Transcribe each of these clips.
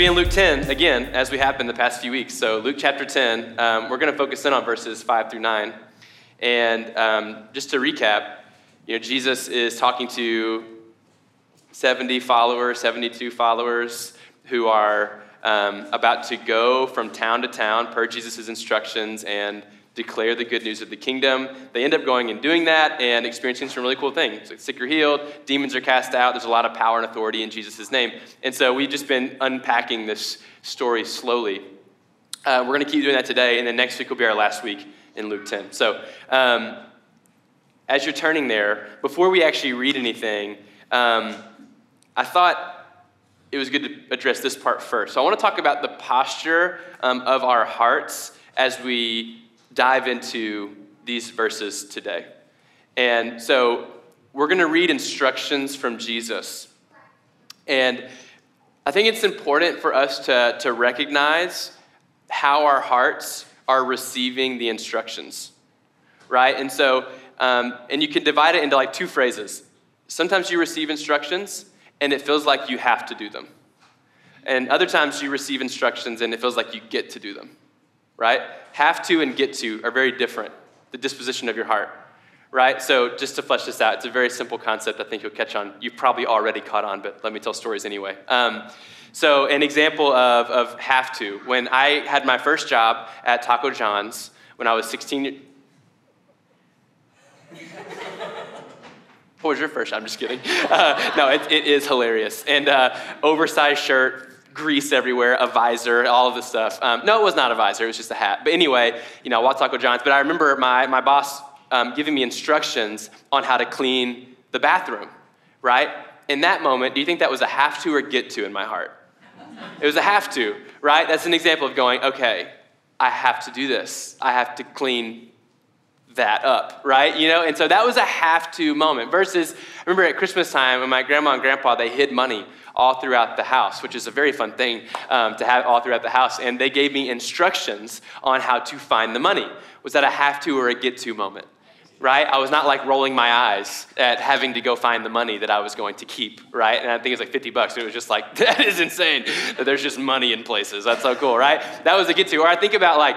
be in Luke 10 again, as we have been the past few weeks. So, Luke chapter 10, um, we're going to focus in on verses 5 through 9. And um, just to recap, you know, Jesus is talking to 70 followers, 72 followers who are um, about to go from town to town per Jesus' instructions and declare the good news of the kingdom. They end up going and doing that and experiencing some really cool things. Like sick are healed, demons are cast out. There's a lot of power and authority in Jesus' name. And so we've just been unpacking this story slowly. Uh, we're going to keep doing that today, and then next week will be our last week in Luke 10. So um, as you're turning there, before we actually read anything, um, I thought it was good to address this part first. So I want to talk about the posture um, of our hearts as we dive into these verses today. And so we're going to read instructions from Jesus. And I think it's important for us to, to recognize how our hearts are receiving the instructions, right? And so, um, and you can divide it into like two phrases. Sometimes you receive instructions and it feels like you have to do them. And other times you receive instructions and it feels like you get to do them right? Have to and get to are very different, the disposition of your heart, right? So, just to flesh this out, it's a very simple concept I think you'll catch on. You've probably already caught on, but let me tell stories anyway. Um, so, an example of, of have to, when I had my first job at Taco John's when I was 16 What was your first? I'm just kidding. Uh, no, it, it is hilarious. And uh, oversized shirt, grease everywhere, a visor, all of this stuff. Um, no, it was not a visor, it was just a hat. But anyway, you know, Taco John's. But I remember my, my boss um, giving me instructions on how to clean the bathroom, right? In that moment, do you think that was a have to or get to in my heart? It was a have to, right? That's an example of going, okay, I have to do this. I have to clean that up, right? You know, and so that was a have to moment. Versus, I remember at Christmas time when my grandma and grandpa they hid money all throughout the house, which is a very fun thing um, to have all throughout the house. And they gave me instructions on how to find the money. Was that a have to or a get to moment? Right? I was not like rolling my eyes at having to go find the money that I was going to keep, right? And I think it was like 50 bucks. It was just like, that is insane that there's just money in places. That's so cool, right? That was a get to. Or I think about like,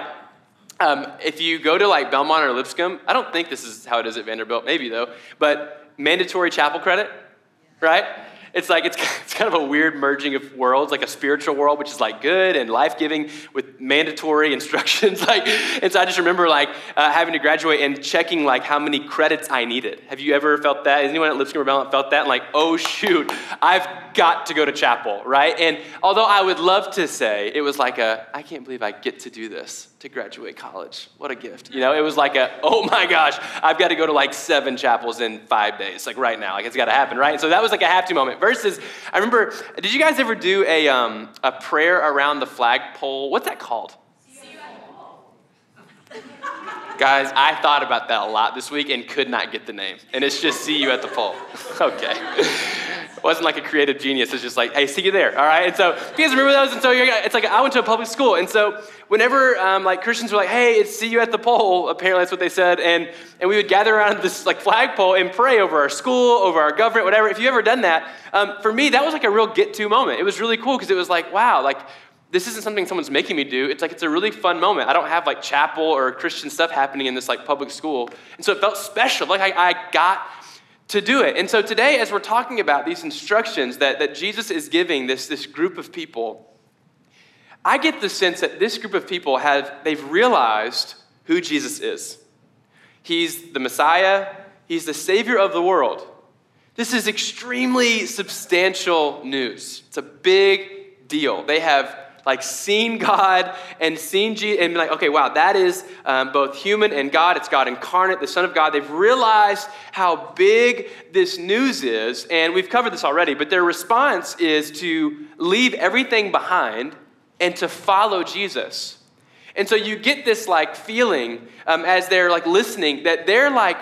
um, if you go to like Belmont or Lipscomb, I don't think this is how it is at Vanderbilt, maybe though, but mandatory chapel credit, right? It's like it's, it's kind of a weird merging of worlds, like a spiritual world, which is like good and life giving with mandatory instructions. like, and so I just remember like uh, having to graduate and checking like how many credits I needed. Have you ever felt that? Has anyone at Lipscomb Rebellion felt that? And like, oh shoot, I've got to go to chapel, right? And although I would love to say it was like a, I can't believe I get to do this to graduate college. What a gift. You know, it was like a, oh my gosh, I've got to go to like seven chapels in five days, like right now. Like it's got to happen, right? So that was like a have to moment. Versus, I remember, did you guys ever do a, um, a prayer around the flagpole? What's that called? Guys, I thought about that a lot this week and could not get the name. And it's just see you at the pole. okay wasn't like a creative genius. It's just like, hey, see you there, all right? And so you guys remember those? And so it's like I went to a public school, and so whenever um, like Christians were like, hey, it's see you at the pole. Apparently that's what they said, and and we would gather around this like flagpole and pray over our school, over our government, whatever. If you've ever done that, um, for me that was like a real get to moment. It was really cool because it was like, wow, like this isn't something someone's making me do. It's like it's a really fun moment. I don't have like chapel or Christian stuff happening in this like public school. And so it felt special. Like I, I got to do it. And so today, as we're talking about these instructions that, that Jesus is giving this, this group of people, I get the sense that this group of people have they've realized who Jesus is. He's the Messiah, he's the Savior of the world. This is extremely substantial news. It's a big deal. They have like seen God and seen Jesus and like, okay, wow, that is um, both human and God. It's God incarnate, the Son of God. They've realized how big this news is, and we've covered this already, but their response is to leave everything behind and to follow Jesus. And so you get this like feeling um, as they're like listening that they're like,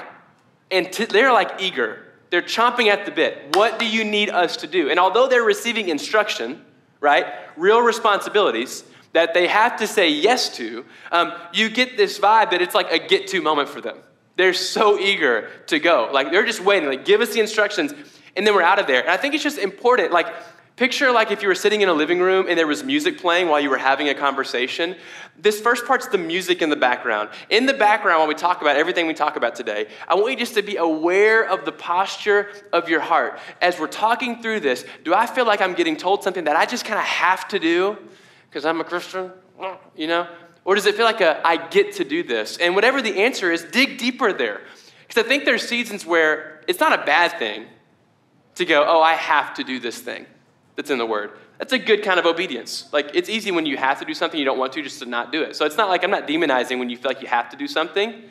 and they're like eager. They're chomping at the bit. What do you need us to do? And although they're receiving instruction, right? Real responsibilities that they have to say yes to, um, you get this vibe that it's like a get to moment for them. They're so eager to go. Like they're just waiting, like, give us the instructions, and then we're out of there. And I think it's just important, like, Picture like if you were sitting in a living room and there was music playing while you were having a conversation. This first part's the music in the background. In the background, while we talk about everything we talk about today, I want you just to be aware of the posture of your heart. As we're talking through this, do I feel like I'm getting told something that I just kind of have to do because I'm a Christian? You know? Or does it feel like a, I get to do this? And whatever the answer is, dig deeper there. Because I think there's seasons where it's not a bad thing to go, oh, I have to do this thing that's in the word. That's a good kind of obedience. Like, it's easy when you have to do something you don't want to just to not do it. So it's not like I'm not demonizing when you feel like you have to do something.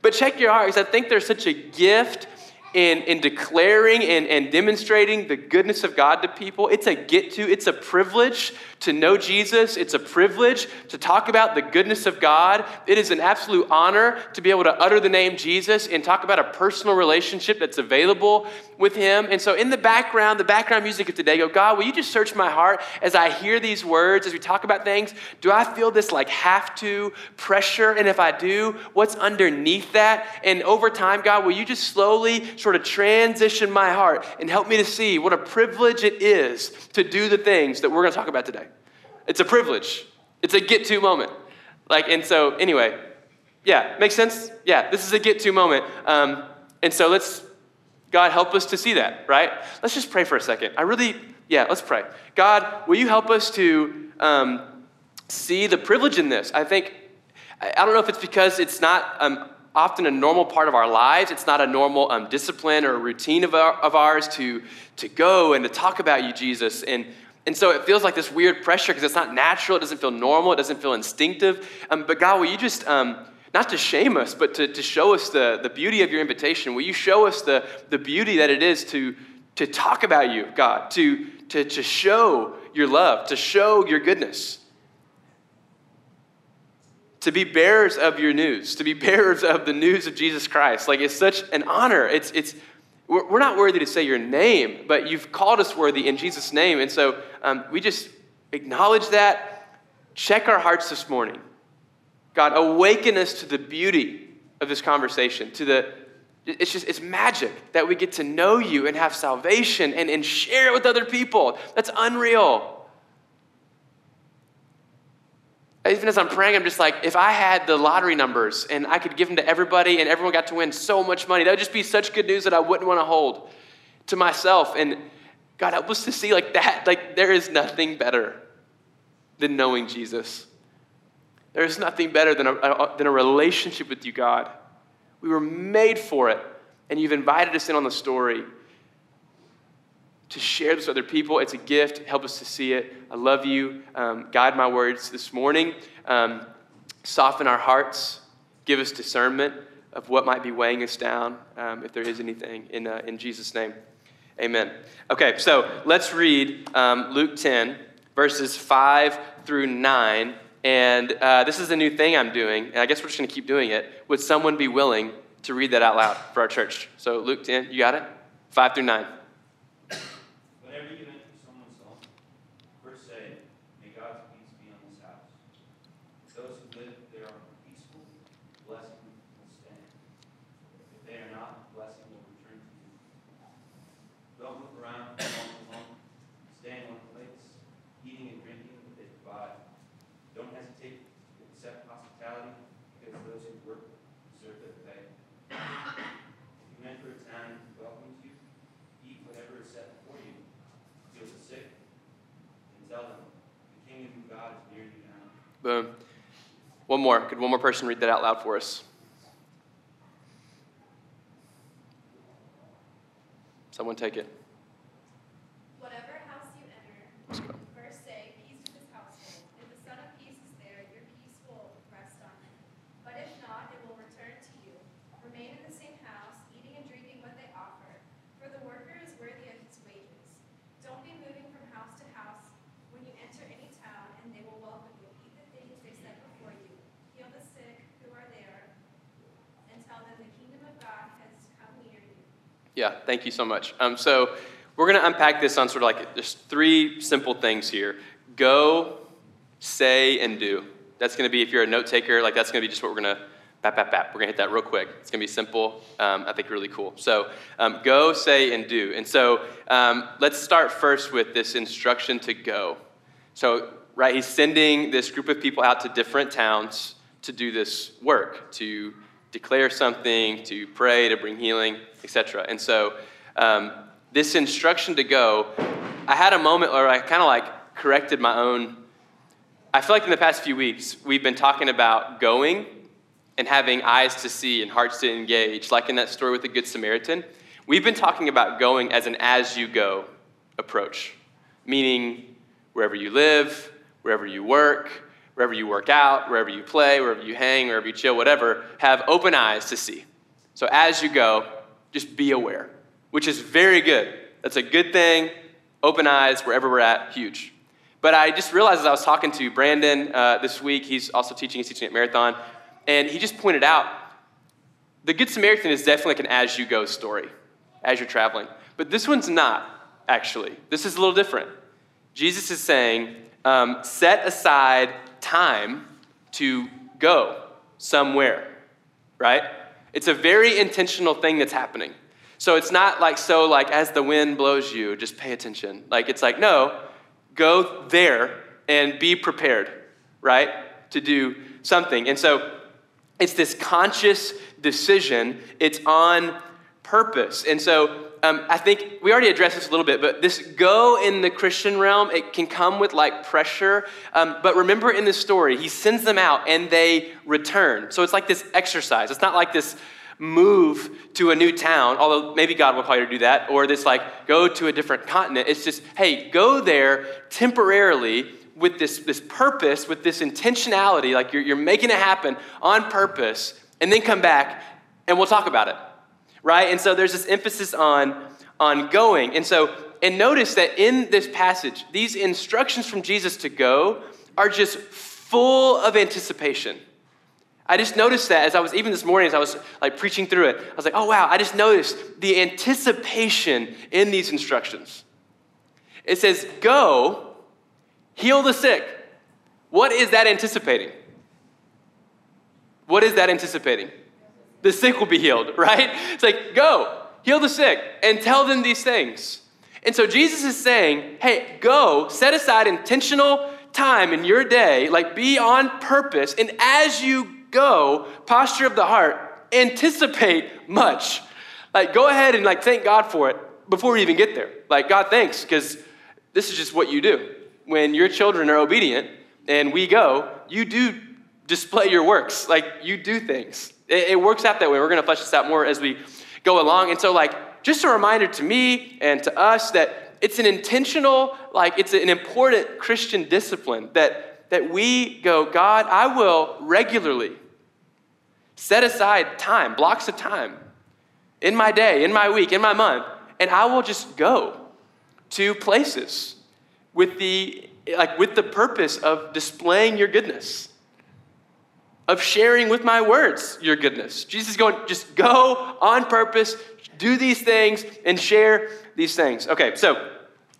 But check your heart because I think there's such a gift in, in declaring and, and demonstrating the goodness of God to people. It's a get to, it's a privilege to know Jesus. It's a privilege to talk about the goodness of God. It is an absolute honor to be able to utter the name Jesus and talk about a personal relationship that's available with Him. And so, in the background, the background music of today, go, God, will you just search my heart as I hear these words, as we talk about things? Do I feel this like have to pressure? And if I do, what's underneath that? And over time, God, will you just slowly sort of transition my heart and help me to see what a privilege it is to do the things that we're going to talk about today? It's a privilege. It's a get to moment. Like, and so, anyway, yeah, makes sense? Yeah, this is a get to moment. Um, and so let's, God, help us to see that, right? Let's just pray for a second. I really, yeah, let's pray. God, will you help us to um, see the privilege in this? I think, I don't know if it's because it's not um, often a normal part of our lives. It's not a normal um, discipline or routine of, our, of ours to, to go and to talk about you, Jesus. And and so it feels like this weird pressure because it's not natural, it doesn't feel normal, it doesn't feel instinctive. Um, but God, will you just, um, not to shame us, but to, to show us the, the beauty of your invitation? Will you show us the, the beauty that it is to, to talk about you, God, to, to, to show your love, to show your goodness? To be bearers of your news, to be bearers of the news of Jesus Christ. Like it's such an honor. It's, it's, we're not worthy to say your name, but you've called us worthy in Jesus' name. And so um, we just acknowledge that. Check our hearts this morning. God, awaken us to the beauty of this conversation, to the it's just it's magic that we get to know you and have salvation and, and share it with other people. That's unreal. Even as I'm praying, I'm just like, if I had the lottery numbers and I could give them to everybody and everyone got to win so much money, that would just be such good news that I wouldn't want to hold to myself. And God, help us to see like that. Like, there is nothing better than knowing Jesus. There is nothing better than a, a, than a relationship with you, God. We were made for it, and you've invited us in on the story to share this with other people. It's a gift. Help us to see it. I love you. Um, guide my words this morning. Um, soften our hearts. Give us discernment of what might be weighing us down, um, if there is anything, in, uh, in Jesus' name. Amen. Okay, so let's read um, Luke 10, verses 5 through 9. And uh, this is a new thing I'm doing, and I guess we're just going to keep doing it. Would someone be willing to read that out loud for our church? So, Luke 10, you got it? 5 through 9. One more. Could one more person read that out loud for us? Someone take it. Whatever house you enter, Let's go. first say, Peace to this household. If the Son of Peace is there, your peace will rest on him. But if not, it will return to you. Remain in the same house, eating and drinking what they offer, for the worker is worthy of his wages. Don't be moving from house to house. When you enter any town, and they will welcome you Yeah, thank you so much. Um, so we're going to unpack this on sort of like just three simple things here go, say, and do. That's going to be, if you're a note taker, like that's going to be just what we're going to Bap, bap, bap. We're going to hit that real quick. It's going to be simple, um, I think really cool. So um, go, say, and do. And so um, let's start first with this instruction to go. So, right, he's sending this group of people out to different towns to do this work, to declare something, to pray, to bring healing, etc. And so um, this instruction to go, I had a moment where I kind of like corrected my own. I feel like in the past few weeks, we've been talking about going and having eyes to see and hearts to engage, like in that story with the Good Samaritan. We've been talking about going as an as you go approach, meaning wherever you live, wherever you work, wherever you work out, wherever you play, wherever you hang, wherever you chill, whatever, have open eyes to see. So as you go, just be aware, which is very good. That's a good thing. Open eyes, wherever we're at, huge. But I just realized as I was talking to Brandon uh, this week, he's also teaching, he's teaching at Marathon, and he just pointed out the Good Samaritan is definitely like an as you go story, as you're traveling. But this one's not, actually. This is a little different. Jesus is saying, um, set aside time to go somewhere, right? It's a very intentional thing that's happening. So it's not like so like as the wind blows you, just pay attention. Like it's like no, go there and be prepared, right? To do something. And so it's this conscious decision. It's on purpose. And so um, I think we already addressed this a little bit, but this go in the Christian realm, it can come with like pressure. Um, but remember in this story, he sends them out and they return. So it's like this exercise. It's not like this move to a new town, although maybe God will call you to do that, or this like go to a different continent. It's just, hey, go there temporarily with this, this purpose, with this intentionality, like you're, you're making it happen on purpose, and then come back and we'll talk about it right? And so there's this emphasis on, on going. And so, and notice that in this passage, these instructions from Jesus to go are just full of anticipation. I just noticed that as I was, even this morning, as I was like preaching through it, I was like, oh wow, I just noticed the anticipation in these instructions. It says, go, heal the sick. What is that anticipating? What is that anticipating? The sick will be healed, right? It's like, go, heal the sick, and tell them these things. And so Jesus is saying, hey, go, set aside intentional time in your day, like be on purpose, and as you go, posture of the heart, anticipate much. Like, go ahead and like thank God for it before we even get there. Like, God, thanks, because this is just what you do. When your children are obedient and we go, you do display your works. Like, you do things. It, it works out that way. We're going to flesh this out more as we go along. And so, like, just a reminder to me and to us that it's an intentional, like, it's an important Christian discipline that, that we go, God, I will regularly set aside time, blocks of time in my day, in my week, in my month, and I will just go to places with the like with the purpose of displaying your goodness of sharing with my words your goodness. Jesus is going, just go on purpose, do these things, and share these things. Okay, so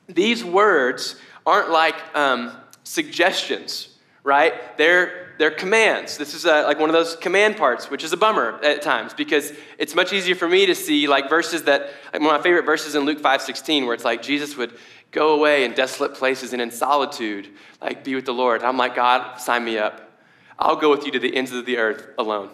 these words aren't like um, suggestions, right? They're, they're commands. This is a, like one of those command parts, which is a bummer at times because it's much easier for me to see like verses that, like one of my favorite verses in Luke 5.16 where it's like Jesus would go away in desolate places and in solitude, like be with the Lord. I'm like, God, sign me up. I'll go with you to the ends of the earth alone,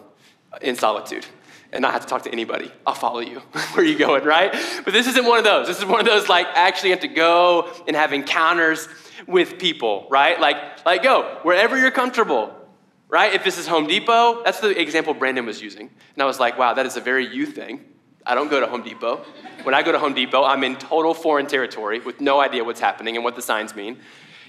in solitude, and not have to talk to anybody. I'll follow you. Where you going, right? But this isn't one of those. This is one of those like actually have to go and have encounters with people, right? Like, like go wherever you're comfortable, right? If this is Home Depot, that's the example Brandon was using. And I was like, wow, that is a very you thing. I don't go to Home Depot. When I go to Home Depot, I'm in total foreign territory with no idea what's happening and what the signs mean.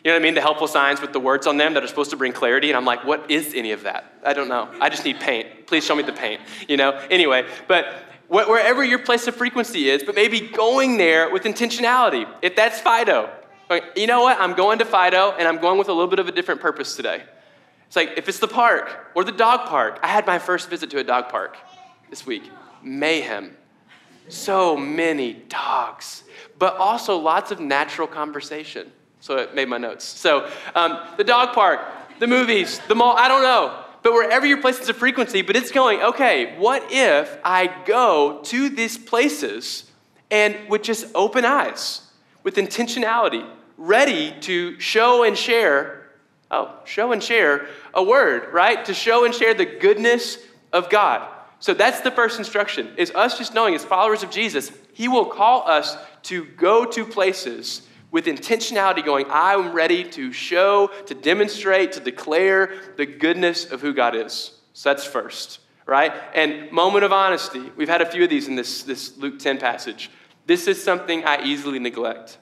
You know what I mean? The helpful signs with the words on them that are supposed to bring clarity. And I'm like, what is any of that? I don't know. I just need paint. Please show me the paint. You know? Anyway, but wherever your place of frequency is, but maybe going there with intentionality. If that's Fido, uh, you know what? I'm going to Fido and I'm going with a little bit of a different purpose today. It's like if it's the park or the dog park. I had my first visit to a dog park this week. Mayhem. So many dogs, but also lots of natural conversation. So I made my notes. So um, the dog park, the movies, the mall, I don't know. but wherever your places of frequency, but it's going, okay, what if I go to these places and with just open eyes, with intentionality, ready to show and share, oh, show and share a word, right? To show and share the goodness of God. So that's the first instruction, is us just knowing as followers of Jesus, he will call us to go to places with intentionality going, I'm ready to show, to demonstrate, to declare the goodness of who God is. So that's first, right? And moment of honesty. We've had a few of these in this, this Luke 10 passage. This is something I easily neglect,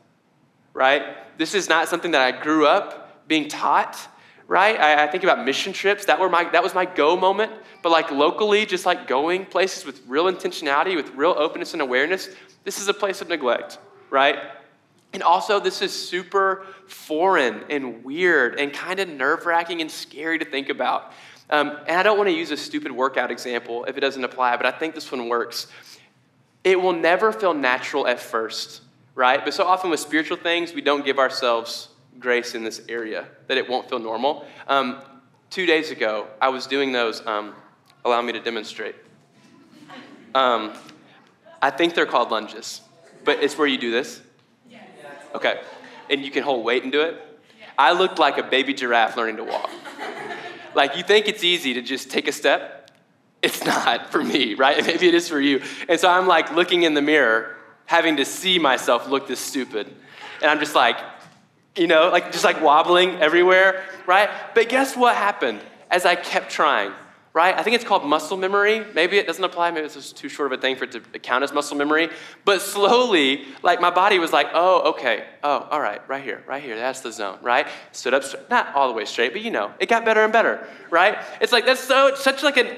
right? This is not something that I grew up being taught, right? I, I think about mission trips. That, were my, that was my go moment. But like locally, just like going places with real intentionality, with real openness and awareness, this is a place of neglect, right? And also, this is super foreign and weird and kind of nerve wracking and scary to think about. Um, and I don't want to use a stupid workout example if it doesn't apply, but I think this one works. It will never feel natural at first, right? But so often with spiritual things, we don't give ourselves grace in this area, that it won't feel normal. Um, two days ago, I was doing those. Um, allow me to demonstrate. Um, I think they're called lunges, but it's where you do this. Okay. And you can hold weight and do it? I looked like a baby giraffe learning to walk. like, you think it's easy to just take a step? It's not for me, right? Maybe it is for you. And so I'm like looking in the mirror, having to see myself look this stupid. And I'm just like, you know, like just like wobbling everywhere, right? But guess what happened as I kept trying? Right? I think it's called muscle memory. Maybe it doesn't apply. Maybe it's just too short of a thing for it to count as muscle memory. But slowly, like my body was like, oh, okay. Oh, all right, right here, right here. That's the zone, right? Stood up, not all the way straight, but you know, it got better and better, right? It's like, that's so, such like an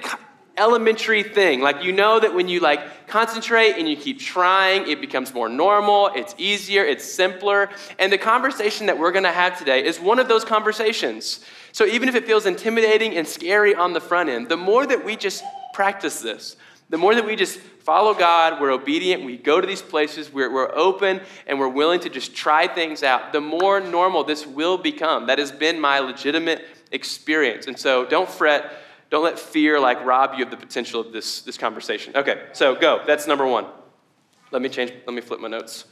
elementary thing. Like you know that when you like concentrate and you keep trying, it becomes more normal, it's easier, it's simpler. And the conversation that we're going to have today is one of those conversations. So even if it feels intimidating and scary on the front end, the more that we just practice this, the more that we just follow God, we're obedient, we go to these places, we're, we're open, and we're willing to just try things out, the more normal this will become. That has been my legitimate experience. And so don't fret, don't let fear like rob you of the potential of this, this conversation. Okay, so go. That's number one. Let me change, let me flip my notes.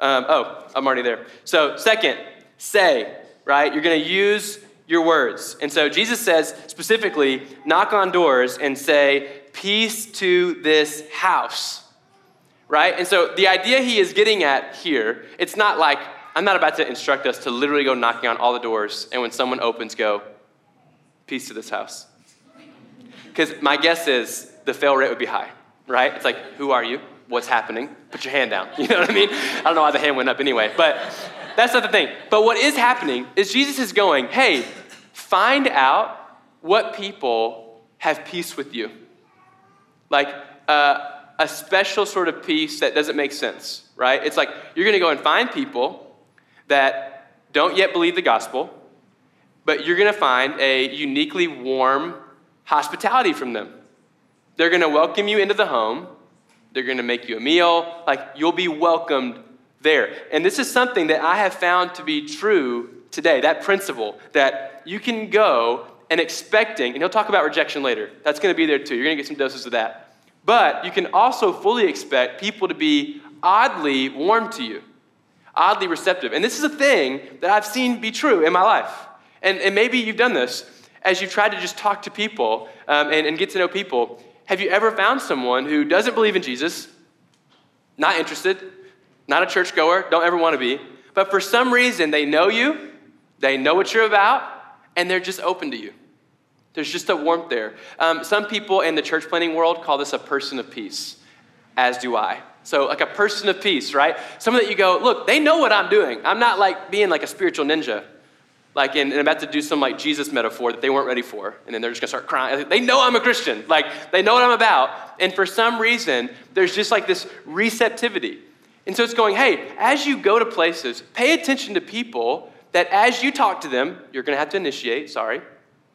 Um, oh, I'm already there. So, second, say, right? You're going to use your words. And so Jesus says specifically, knock on doors and say, Peace to this house. Right? And so the idea he is getting at here, it's not like, I'm not about to instruct us to literally go knocking on all the doors and when someone opens, go, Peace to this house. Because my guess is the fail rate would be high, right? It's like, Who are you? What's happening? Put your hand down. You know what I mean? I don't know why the hand went up anyway, but that's not the thing. But what is happening is Jesus is going, hey, find out what people have peace with you. Like uh, a special sort of peace that doesn't make sense, right? It's like you're going to go and find people that don't yet believe the gospel, but you're going to find a uniquely warm hospitality from them. They're going to welcome you into the home. They're going to make you a meal. Like you'll be welcomed there. And this is something that I have found to be true today that principle that you can go and expecting, and he'll talk about rejection later. That's going to be there too. You're going to get some doses of that. But you can also fully expect people to be oddly warm to you, oddly receptive. And this is a thing that I've seen be true in my life. And, and maybe you've done this as you've tried to just talk to people um, and, and get to know people. Have you ever found someone who doesn't believe in Jesus, not interested, not a churchgoer, don't ever want to be, but for some reason they know you, they know what you're about, and they're just open to you. There's just a warmth there. Um, some people in the church planting world call this a person of peace, as do I. So, like a person of peace, right? Someone that you go, look, they know what I'm doing. I'm not like being like a spiritual ninja, like in, and about to do some like Jesus metaphor that they weren't ready for, and then they're just gonna start crying. They know I'm a Christian, like they know what I'm about, and for some reason, there's just like this receptivity. And so it's going, hey, as you go to places, pay attention to people that as you talk to them, you're going to have to initiate. Sorry,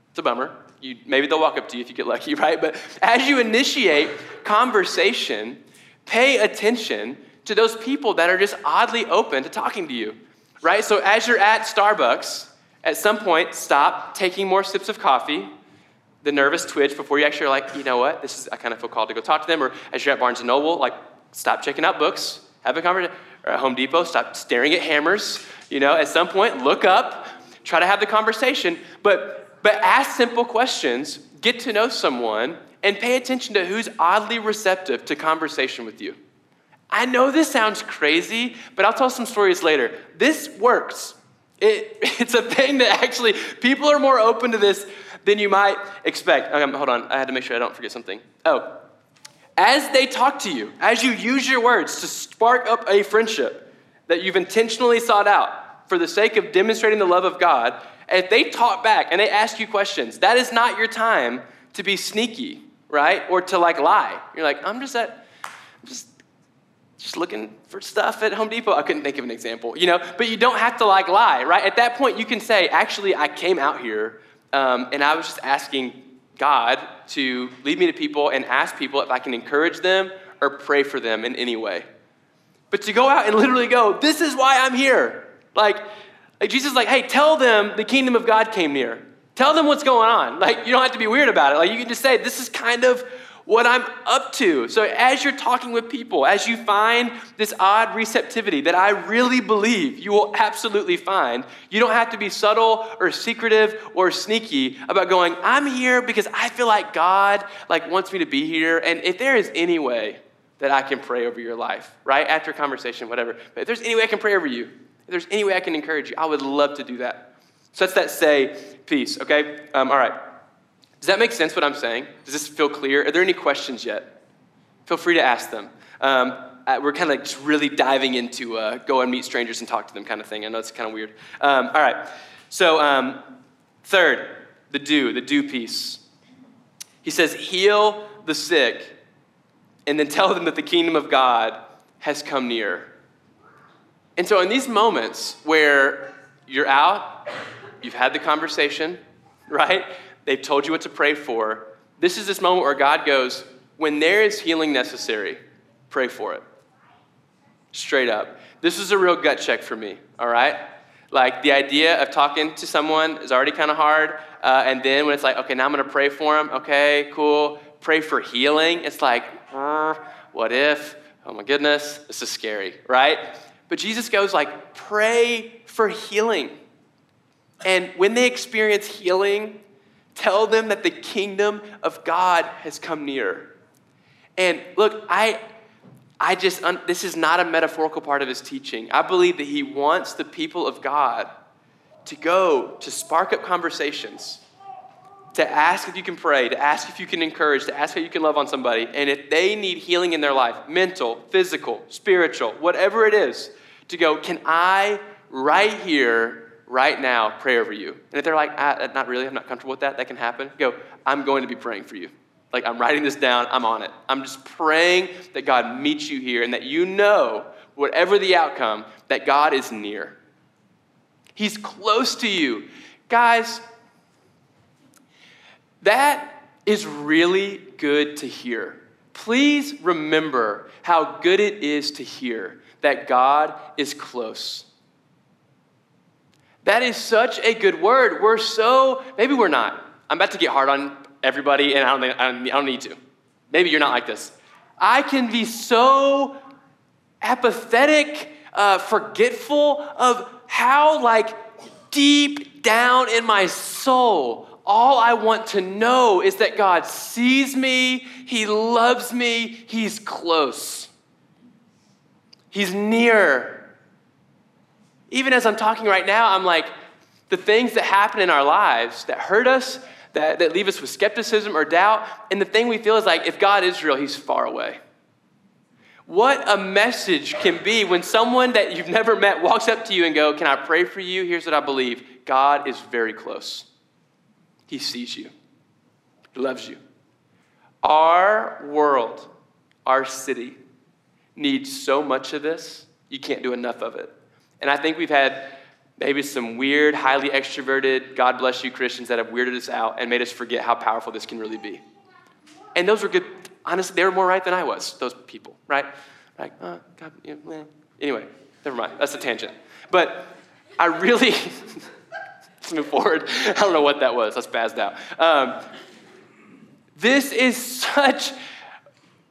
it's a bummer. You, maybe they'll walk up to you if you get lucky, right? But as you initiate conversation, pay attention to those people that are just oddly open to talking to you, right? So as you're at Starbucks, at some point, stop taking more sips of coffee, the nervous twitch before you actually are like, you know what, this is, I kind of feel called to go talk to them. Or as you're at Barnes & Noble, like, stop checking out books, have a conversation. Or at Home Depot, stop staring at hammers. You know, at some point, look up, try to have the conversation. But, but ask simple questions, get to know someone, and pay attention to who's oddly receptive to conversation with you. I know this sounds crazy, but I'll tell some stories later. This works. It, it's a thing that actually people are more open to this than you might expect. Um, hold on, I had to make sure I don't forget something. Oh, as they talk to you, as you use your words to spark up a friendship that you've intentionally sought out for the sake of demonstrating the love of God, if they talk back and they ask you questions, that is not your time to be sneaky, right? Or to like lie. You're like, I'm just at, I'm just just looking for stuff at Home Depot. I couldn't think of an example, you know, but you don't have to like lie, right? At that point, you can say, actually, I came out here um, and I was just asking God to lead me to people and ask people if I can encourage them or pray for them in any way. But to go out and literally go, this is why I'm here. Like, like Jesus is like, hey, tell them the kingdom of God came near. Tell them what's going on. Like, you don't have to be weird about it. Like, you can just say, this is kind of what I'm up to. So, as you're talking with people, as you find this odd receptivity that I really believe you will absolutely find, you don't have to be subtle or secretive or sneaky about going, I'm here because I feel like God like wants me to be here. And if there is any way that I can pray over your life, right? After conversation, whatever. But if there's any way I can pray over you, if there's any way I can encourage you, I would love to do that. So that's that say piece, okay? Um, all right. Does that make sense what I'm saying? Does this feel clear? Are there any questions yet? Feel free to ask them. Um, we're kind of like just really diving into uh, go and meet strangers and talk to them kind of thing. I know it's kind of weird. Um, all right. So, um, third, the do, the do piece. He says, heal the sick and then tell them that the kingdom of God has come near. And so, in these moments where you're out, you've had the conversation, right? They've told you what to pray for. This is this moment where God goes, when there is healing necessary, pray for it. Straight up. This is a real gut check for me, all right? Like the idea of talking to someone is already kind of hard. Uh, and then when it's like, okay, now I'm going to pray for them. Okay, cool. Pray for healing. It's like, uh, what if? Oh my goodness, this is scary, right? But Jesus goes like, pray for healing. And when they experience healing, Tell them that the kingdom of God has come near. And look, I, I just, this is not a metaphorical part of his teaching. I believe that he wants the people of God to go to spark up conversations, to ask if you can pray, to ask if you can encourage, to ask how you can love on somebody. And if they need healing in their life, mental, physical, spiritual, whatever it is, to go, can I right here right now pray over you. And if they're like, ah, not really, I'm not comfortable with that, that can happen, go, I'm going to be praying for you. Like, I'm writing this down, I'm on it. I'm just praying that God meets you here and that you know, whatever the outcome, that God is near. He's close to you. Guys, that is really good to hear. Please remember how good it is to hear that God is close. That is such a good word. We're so, maybe we're not. I'm about to get hard on everybody, and I don't, I don't, I don't need to. Maybe you're not like this. I can be so apathetic, uh, forgetful of how, like, deep down in my soul, all I want to know is that God sees me, He loves me, He's close, He's near even as I'm talking right now, I'm like, the things that happen in our lives that hurt us, that, that leave us with skepticism or doubt, and the thing we feel is like, if God is real, he's far away. What a message can be when someone that you've never met walks up to you and go, "Can I pray for you? Here's what I believe. God is very close. He sees you. He loves you. Our world, our city needs so much of this. You can't do enough of it. And I think we've had maybe some weird, highly extroverted, God bless you Christians that have weirded us out and made us forget how powerful this can really be. And those were good, honestly, they were more right than I was, those people, right? Like, oh, God, yeah, eh. anyway, never mind, that's a tangent. But I really, move forward. I don't know what that was, I spazzed out. Um, This is such,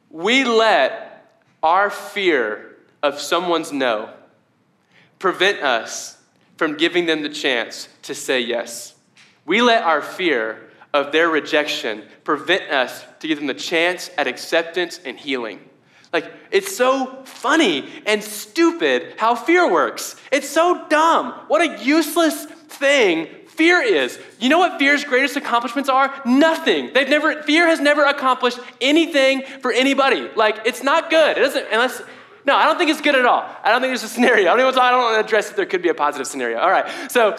we let our fear of someone's no prevent us from giving them the chance to say yes. We let our fear of their rejection prevent us to give them the chance at acceptance and healing. Like, it's so funny and stupid how fear works. It's so dumb. What a useless thing fear is. You know what fear's greatest accomplishments are? Nothing. They've never, fear has never accomplished anything for anybody. Like, it's not good. It doesn't, unless, no, I don't think it's good at all. I don't think there's a scenario. I don't even, I don't want to address if there could be a positive scenario. All right. So,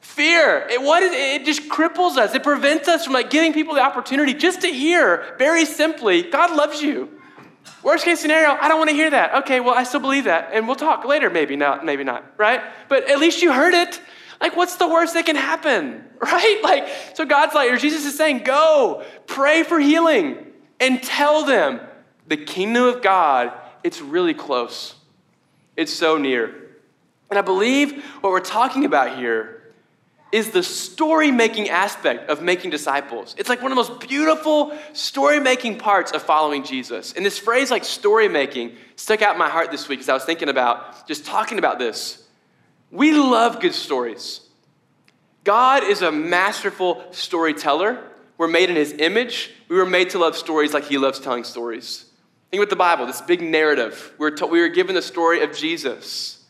fear, it, what is, it just cripples us. It prevents us from like giving people the opportunity just to hear, very simply, God loves you. Worst case scenario, I don't want to hear that. Okay, well, I still believe that, and we'll talk later. Maybe not, maybe not, right? But at least you heard it. Like, what's the worst that can happen, right? Like, so God's like, or Jesus is saying, go, pray for healing, and tell them the kingdom of God, it's really close. It's so near. And I believe what we're talking about here is the story making aspect of making disciples. It's like one of the most beautiful story making parts of following Jesus. And this phrase, like story making, stuck out in my heart this week as I was thinking about just talking about this. We love good stories. God is a masterful storyteller. We're made in his image. We were made to love stories like he loves telling stories. Think about the Bible, this big narrative. We were, we were given the story of Jesus.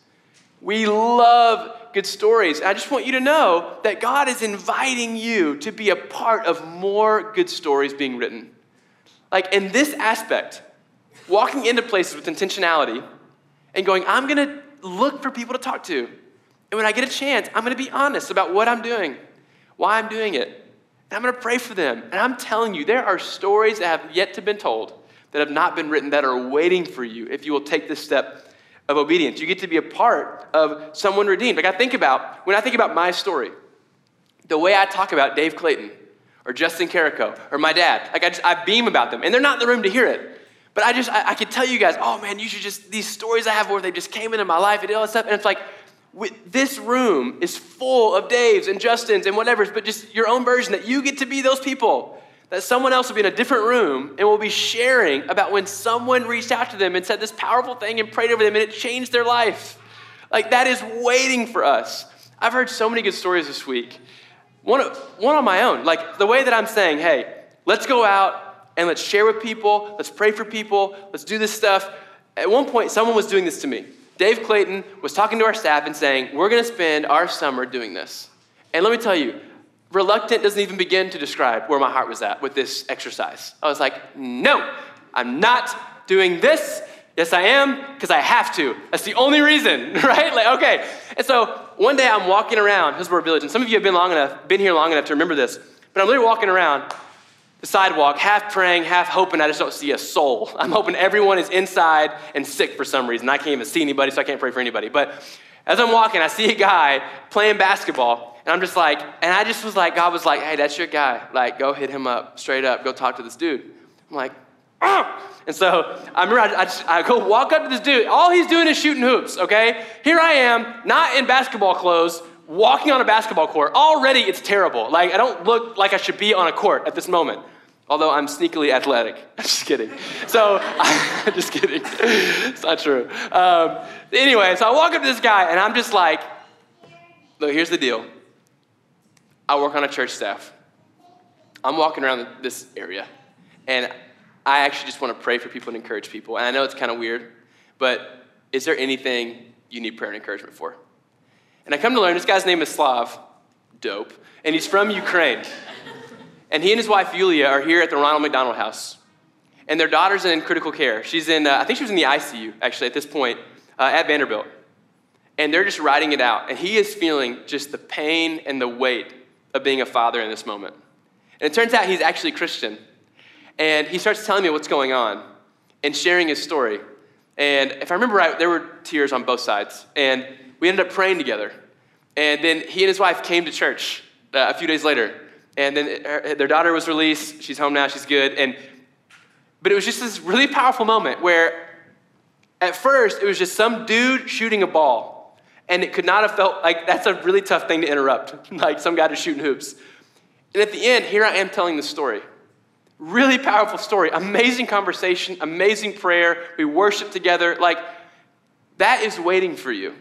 We love good stories. I just want you to know that God is inviting you to be a part of more good stories being written. Like in this aspect, walking into places with intentionality and going, I'm going to look for people to talk to. And when I get a chance, I'm going to be honest about what I'm doing, why I'm doing it. And I'm going to pray for them. And I'm telling you, there are stories that have yet to been told, that have not been written, that are waiting for you if you will take this step of obedience. You get to be a part of someone redeemed. Like I think about, when I think about my story, the way I talk about Dave Clayton or Justin Carrico or my dad, like I, just, I beam about them. And they're not in the room to hear it. But I just, I, I could tell you guys, oh man, you should just, these stories I have where they just came into my life and all that stuff. And it's like, this room is full of Daves and Justins and whatever, but just your own version that you get to be those people that someone else will be in a different room and will be sharing about when someone reached out to them and said this powerful thing and prayed over them and it changed their life. Like that is waiting for us. I've heard so many good stories this week. One, one on my own. Like the way that I'm saying, hey, let's go out and let's share with people, let's pray for people, let's do this stuff. At one point, someone was doing this to me. Dave Clayton was talking to our staff and saying, We're gonna spend our summer doing this. And let me tell you, reluctant doesn't even begin to describe where my heart was at with this exercise. I was like, no, I'm not doing this. Yes, I am, because I have to. That's the only reason, right? Like, okay. And so one day I'm walking around Hillsboro Village, and some of you have been long enough, been here long enough to remember this, but I'm literally walking around the sidewalk, half praying, half hoping I just don't see a soul. I'm hoping everyone is inside and sick for some reason. I can't even see anybody, so I can't pray for anybody. But as I'm walking, I see a guy playing basketball, and I'm just like, and I just was like, God was like, hey, that's your guy. Like, go hit him up straight up. Go talk to this dude. I'm like, ah! And so I remember I, I, just, I go walk up to this dude. All he's doing is shooting hoops, okay? Here I am, not in basketball clothes, walking on a basketball court. Already it's terrible. Like, I don't look like I should be on a court at this moment. Although I'm sneakily athletic. I'm just kidding. So, I'm just kidding. It's not true. Um, anyway, so I walk up to this guy and I'm just like, look, here's the deal. I work on a church staff. I'm walking around this area, and I actually just want to pray for people and encourage people. And I know it's kind of weird, but is there anything you need prayer and encouragement for? And I come to learn this guy's name is Slav, dope, and he's from Ukraine. And he and his wife Yulia are here at the Ronald McDonald House. And their daughter's in critical care. She's in, uh, I think she was in the ICU, actually, at this point, uh, at Vanderbilt. And they're just writing it out. And he is feeling just the pain and the weight of being a father in this moment. And it turns out he's actually Christian. And he starts telling me what's going on and sharing his story. And if I remember right, there were tears on both sides. And we ended up praying together. And then he and his wife came to church uh, a few days later. And then her, their daughter was released. She's home now. She's good. And but it was just this really powerful moment where at first it was just some dude shooting a ball and it could not have felt like that's a really tough thing to interrupt, like some guy just shooting hoops. And at the end, here I am telling the story. Really powerful story. Amazing conversation, amazing prayer. We worship together. Like, that is waiting for you.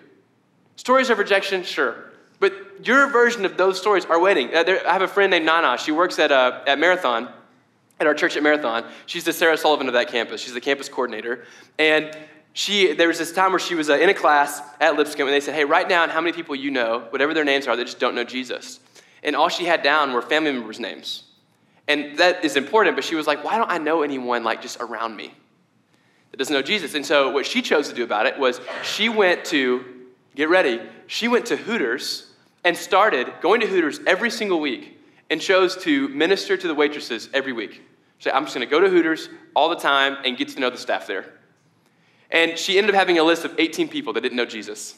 Stories of rejection, sure. But your version of those stories are waiting. Uh, I have a friend named Nana. She works at, uh, at Marathon, at our church at Marathon. She's the Sarah Sullivan of that campus. She's the campus coordinator. And she, there was this time where she was uh, in a class at Lipscomb, and they said, Hey, write down how many people you know, whatever their names are, that just don't know Jesus. And all she had down were family members' names. And that is important, but she was like, Why don't I know anyone like just around me that doesn't know Jesus? And so what she chose to do about it was she went to, get ready, she went to Hooters and started going to Hooters every single week and chose to minister to the waitresses every week. Said, I'm just gonna go to Hooters all the time and get to know the staff there. And she ended up having a list of 18 people that didn't know Jesus.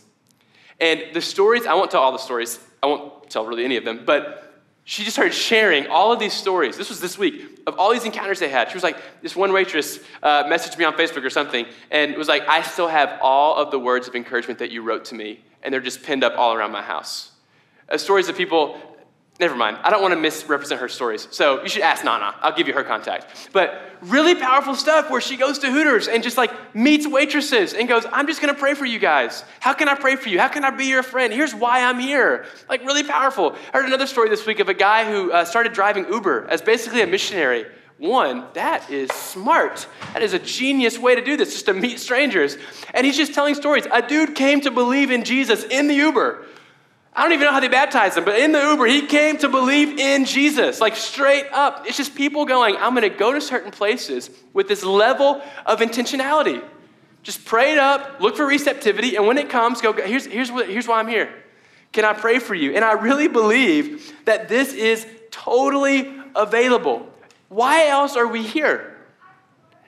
And the stories, I won't tell all the stories, I won't tell really any of them, but she just started sharing all of these stories. This was this week of all these encounters they had. She was like, this one waitress uh, messaged me on Facebook or something, and was like, I still have all of the words of encouragement that you wrote to me, and they're just pinned up all around my house. Uh, stories of people Never mind. I don't want to misrepresent her stories. So you should ask Nana. I'll give you her contact. But really powerful stuff where she goes to Hooters and just like meets waitresses and goes, I'm just going to pray for you guys. How can I pray for you? How can I be your friend? Here's why I'm here. Like really powerful. I heard another story this week of a guy who uh, started driving Uber as basically a missionary. One, that is smart. That is a genius way to do this, just to meet strangers. And he's just telling stories. A dude came to believe in Jesus in the Uber. I don't even know how they baptized him, but in the Uber, he came to believe in Jesus, like straight up. It's just people going, I'm going to go to certain places with this level of intentionality. Just pray it up, look for receptivity, and when it comes, go, here's, here's, what, here's why I'm here. Can I pray for you? And I really believe that this is totally available. Why else are we here?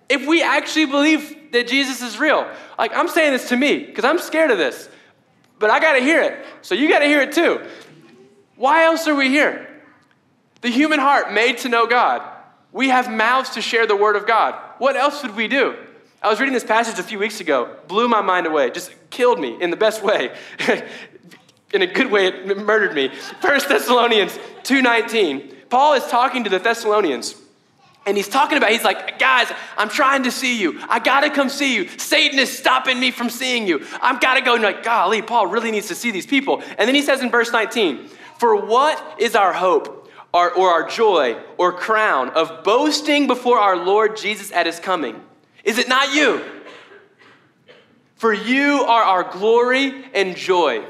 If we actually believe that Jesus is real, like I'm saying this to me because I'm scared of this but I got to hear it. So you got to hear it too. Why else are we here? The human heart made to know God. We have mouths to share the word of God. What else would we do? I was reading this passage a few weeks ago, blew my mind away, just killed me in the best way. in a good way, it murdered me. First Thessalonians 2:19. Paul is talking to the Thessalonians. And he's talking about, he's like, guys, I'm trying to see you. I gotta come see you. Satan is stopping me from seeing you. I've gotta go. And like, golly, Paul really needs to see these people. And then he says in verse 19, For what is our hope or, or our joy or crown of boasting before our Lord Jesus at his coming? Is it not you? For you are our glory and joy.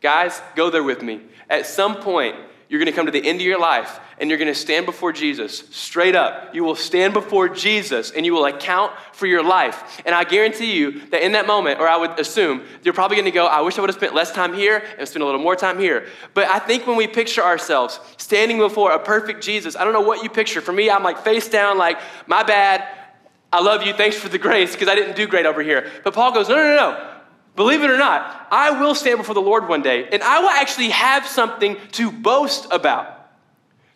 Guys, go there with me. At some point, you're to come to the end of your life and you're going to stand before Jesus straight up. You will stand before Jesus and you will account for your life. And I guarantee you that in that moment, or I would assume, you're probably going to go, I wish I would have spent less time here and spent a little more time here. But I think when we picture ourselves standing before a perfect Jesus, I don't know what you picture. For me, I'm like face down, like, my bad. I love you. Thanks for the grace because I didn't do great over here. But Paul goes, no, no, no, no. Believe it or not, I will stand before the Lord one day and I will actually have something to boast about.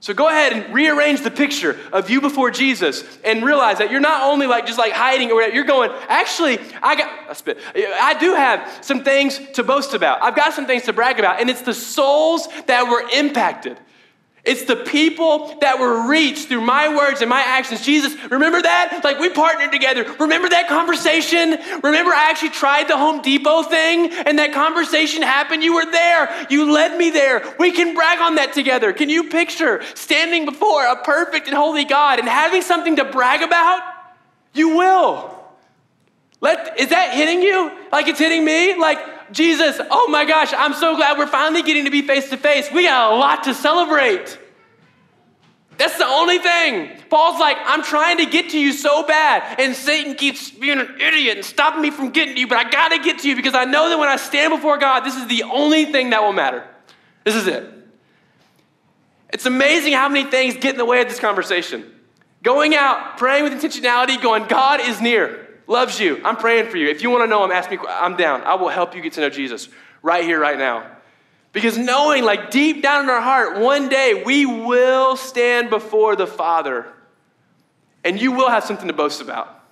So go ahead and rearrange the picture of you before Jesus and realize that you're not only like just like hiding or whatever, you're going, actually, I got I spit. I do have some things to boast about. I've got some things to brag about, and it's the souls that were impacted. It's the people that were reached through my words and my actions. Jesus, remember that? Like we partnered together. Remember that conversation? Remember I actually tried the Home Depot thing and that conversation happened? You were there. You led me there. We can brag on that together. Can you picture standing before a perfect and holy God and having something to brag about? You will. Let, is that hitting you? Like it's hitting me? Like, Jesus, oh my gosh, I'm so glad we're finally getting to be face to face. We got a lot to celebrate. That's the only thing. Paul's like, I'm trying to get to you so bad, and Satan keeps being an idiot and stopping me from getting to you, but I gotta get to you because I know that when I stand before God, this is the only thing that will matter. This is it. It's amazing how many things get in the way of this conversation. Going out, praying with intentionality, going, God is near loves you. I'm praying for you. If you want to know him, ask me. I'm down. I will help you get to know Jesus right here, right now. Because knowing, like deep down in our heart, one day we will stand before the Father and you will have something to boast about.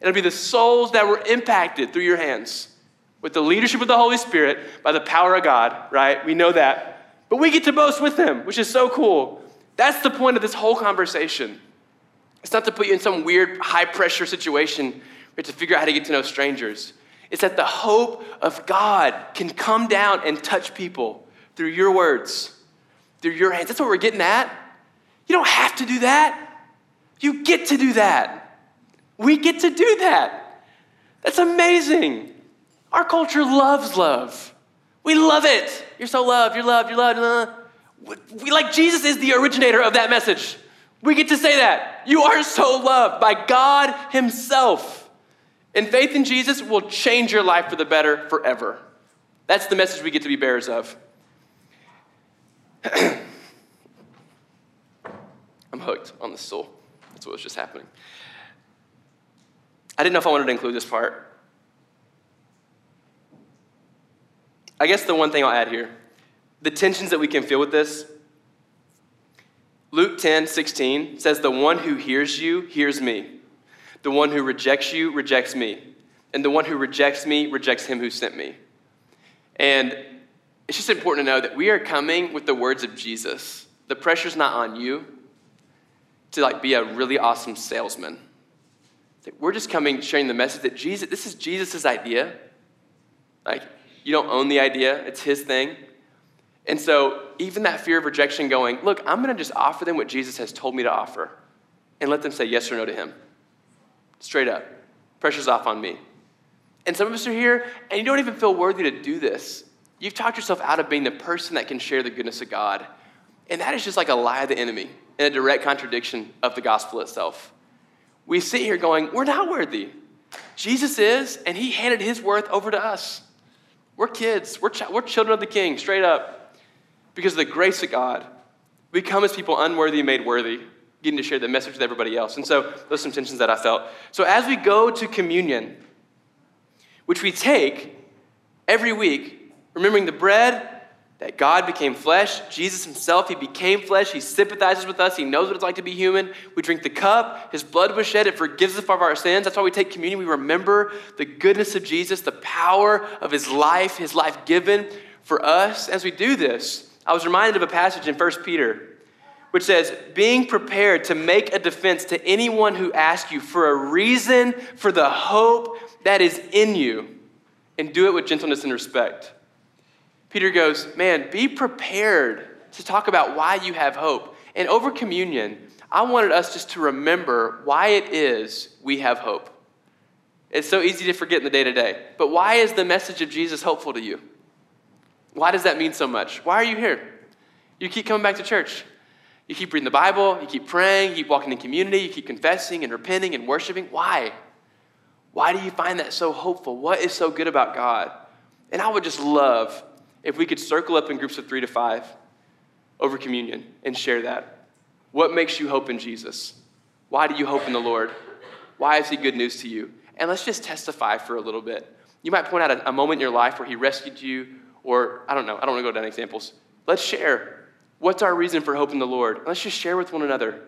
It'll be the souls that were impacted through your hands with the leadership of the Holy Spirit by the power of God, right? We know that. But we get to boast with Him, which is so cool. That's the point of this whole conversation. It's not to put you in some weird high pressure situation you have to figure out how to get to know strangers. It's that the hope of God can come down and touch people through your words, through your hands. That's what we're getting at. You don't have to do that. You get to do that. We get to do that. That's amazing. Our culture loves love. We love it. You're so loved, you're loved, you're loved. Uh. We, like Jesus is the originator of that message. We get to say that. You are so loved by God Himself. And faith in Jesus will change your life for the better forever. That's the message we get to be bearers of. I'm hooked on the soul. That's what was just happening. I didn't know if I wanted to include this part. I guess the one thing I'll add here the tensions that we can feel with this. Luke 10 16 says, The one who hears you hears me. The one who rejects you rejects me. And the one who rejects me rejects him who sent me. And it's just important to know that we are coming with the words of Jesus. The pressure's not on you to like be a really awesome salesman. We're just coming sharing the message that Jesus, this is Jesus' idea. Like, you don't own the idea, it's his thing. And so, even that fear of rejection going, look, I'm going to just offer them what Jesus has told me to offer and let them say yes or no to him. Straight up. Pressure's off on me. And some of us are here and you don't even feel worthy to do this. You've talked yourself out of being the person that can share the goodness of God. And that is just like a lie of the enemy and a direct contradiction of the gospel itself. We sit here going, we're not worthy. Jesus is, and he handed his worth over to us. We're kids, we're, ch- we're children of the king, straight up. Because of the grace of God, we come as people unworthy made worthy, getting to share the message with everybody else. And so those are some tensions that I felt. So as we go to communion, which we take every week, remembering the bread that God became flesh. Jesus himself, he became flesh. He sympathizes with us. He knows what it's like to be human. We drink the cup. His blood was shed. It forgives us of our sins. That's why we take communion. We remember the goodness of Jesus, the power of his life, his life given for us. As we do this, I was reminded of a passage in 1 Peter which says, being prepared to make a defense to anyone who asks you for a reason for the hope that is in you, and do it with gentleness and respect. Peter goes, Man, be prepared to talk about why you have hope. And over communion, I wanted us just to remember why it is we have hope. It's so easy to forget in the day to day. But why is the message of Jesus hopeful to you? Why does that mean so much? Why are you here? You keep coming back to church. You keep reading the Bible, you keep praying, you keep walking in community, you keep confessing and repenting and worshiping. Why? Why do you find that so hopeful? What is so good about God? And I would just love if we could circle up in groups of three to five over communion and share that. What makes you hope in Jesus? Why do you hope in the Lord? Why is He good news to you? And let's just testify for a little bit. You might point out a, a moment in your life where He rescued you, or I don't know, I don't want to go down examples. Let's share. What's our reason for hope in the Lord? Let's just share with one another.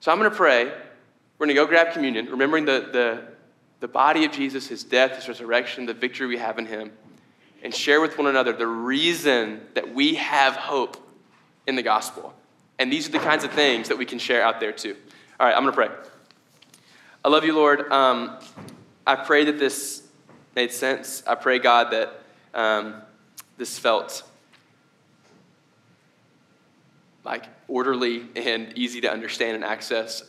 So I'm going to pray. We're going to go grab communion, remembering the, the, the body of Jesus, His death, His resurrection, the victory we have in Him and share with one another the reason that we have hope in the gospel. And these are the kinds of things that we can share out there too. All right, I'm going to pray. I love you, Lord. Um, I pray that this made sense. I pray, God, that um, this felt like orderly and easy to understand and access.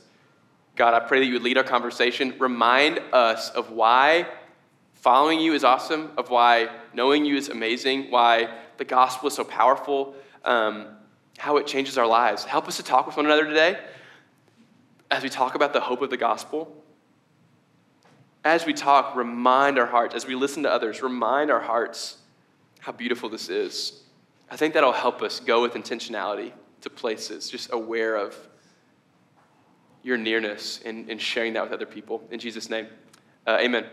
God, I pray that you would lead our conversation. Remind us of why Following you is awesome, of why knowing you is amazing, why the gospel is so powerful, um, how it changes our lives. Help us to talk with one another today as we talk about the hope of the gospel. As we talk, remind our hearts, as we listen to others, remind our hearts how beautiful this is. I think that'll help us go with intentionality to places, just aware of your nearness and, and sharing that with other people. In Jesus' name, uh, amen.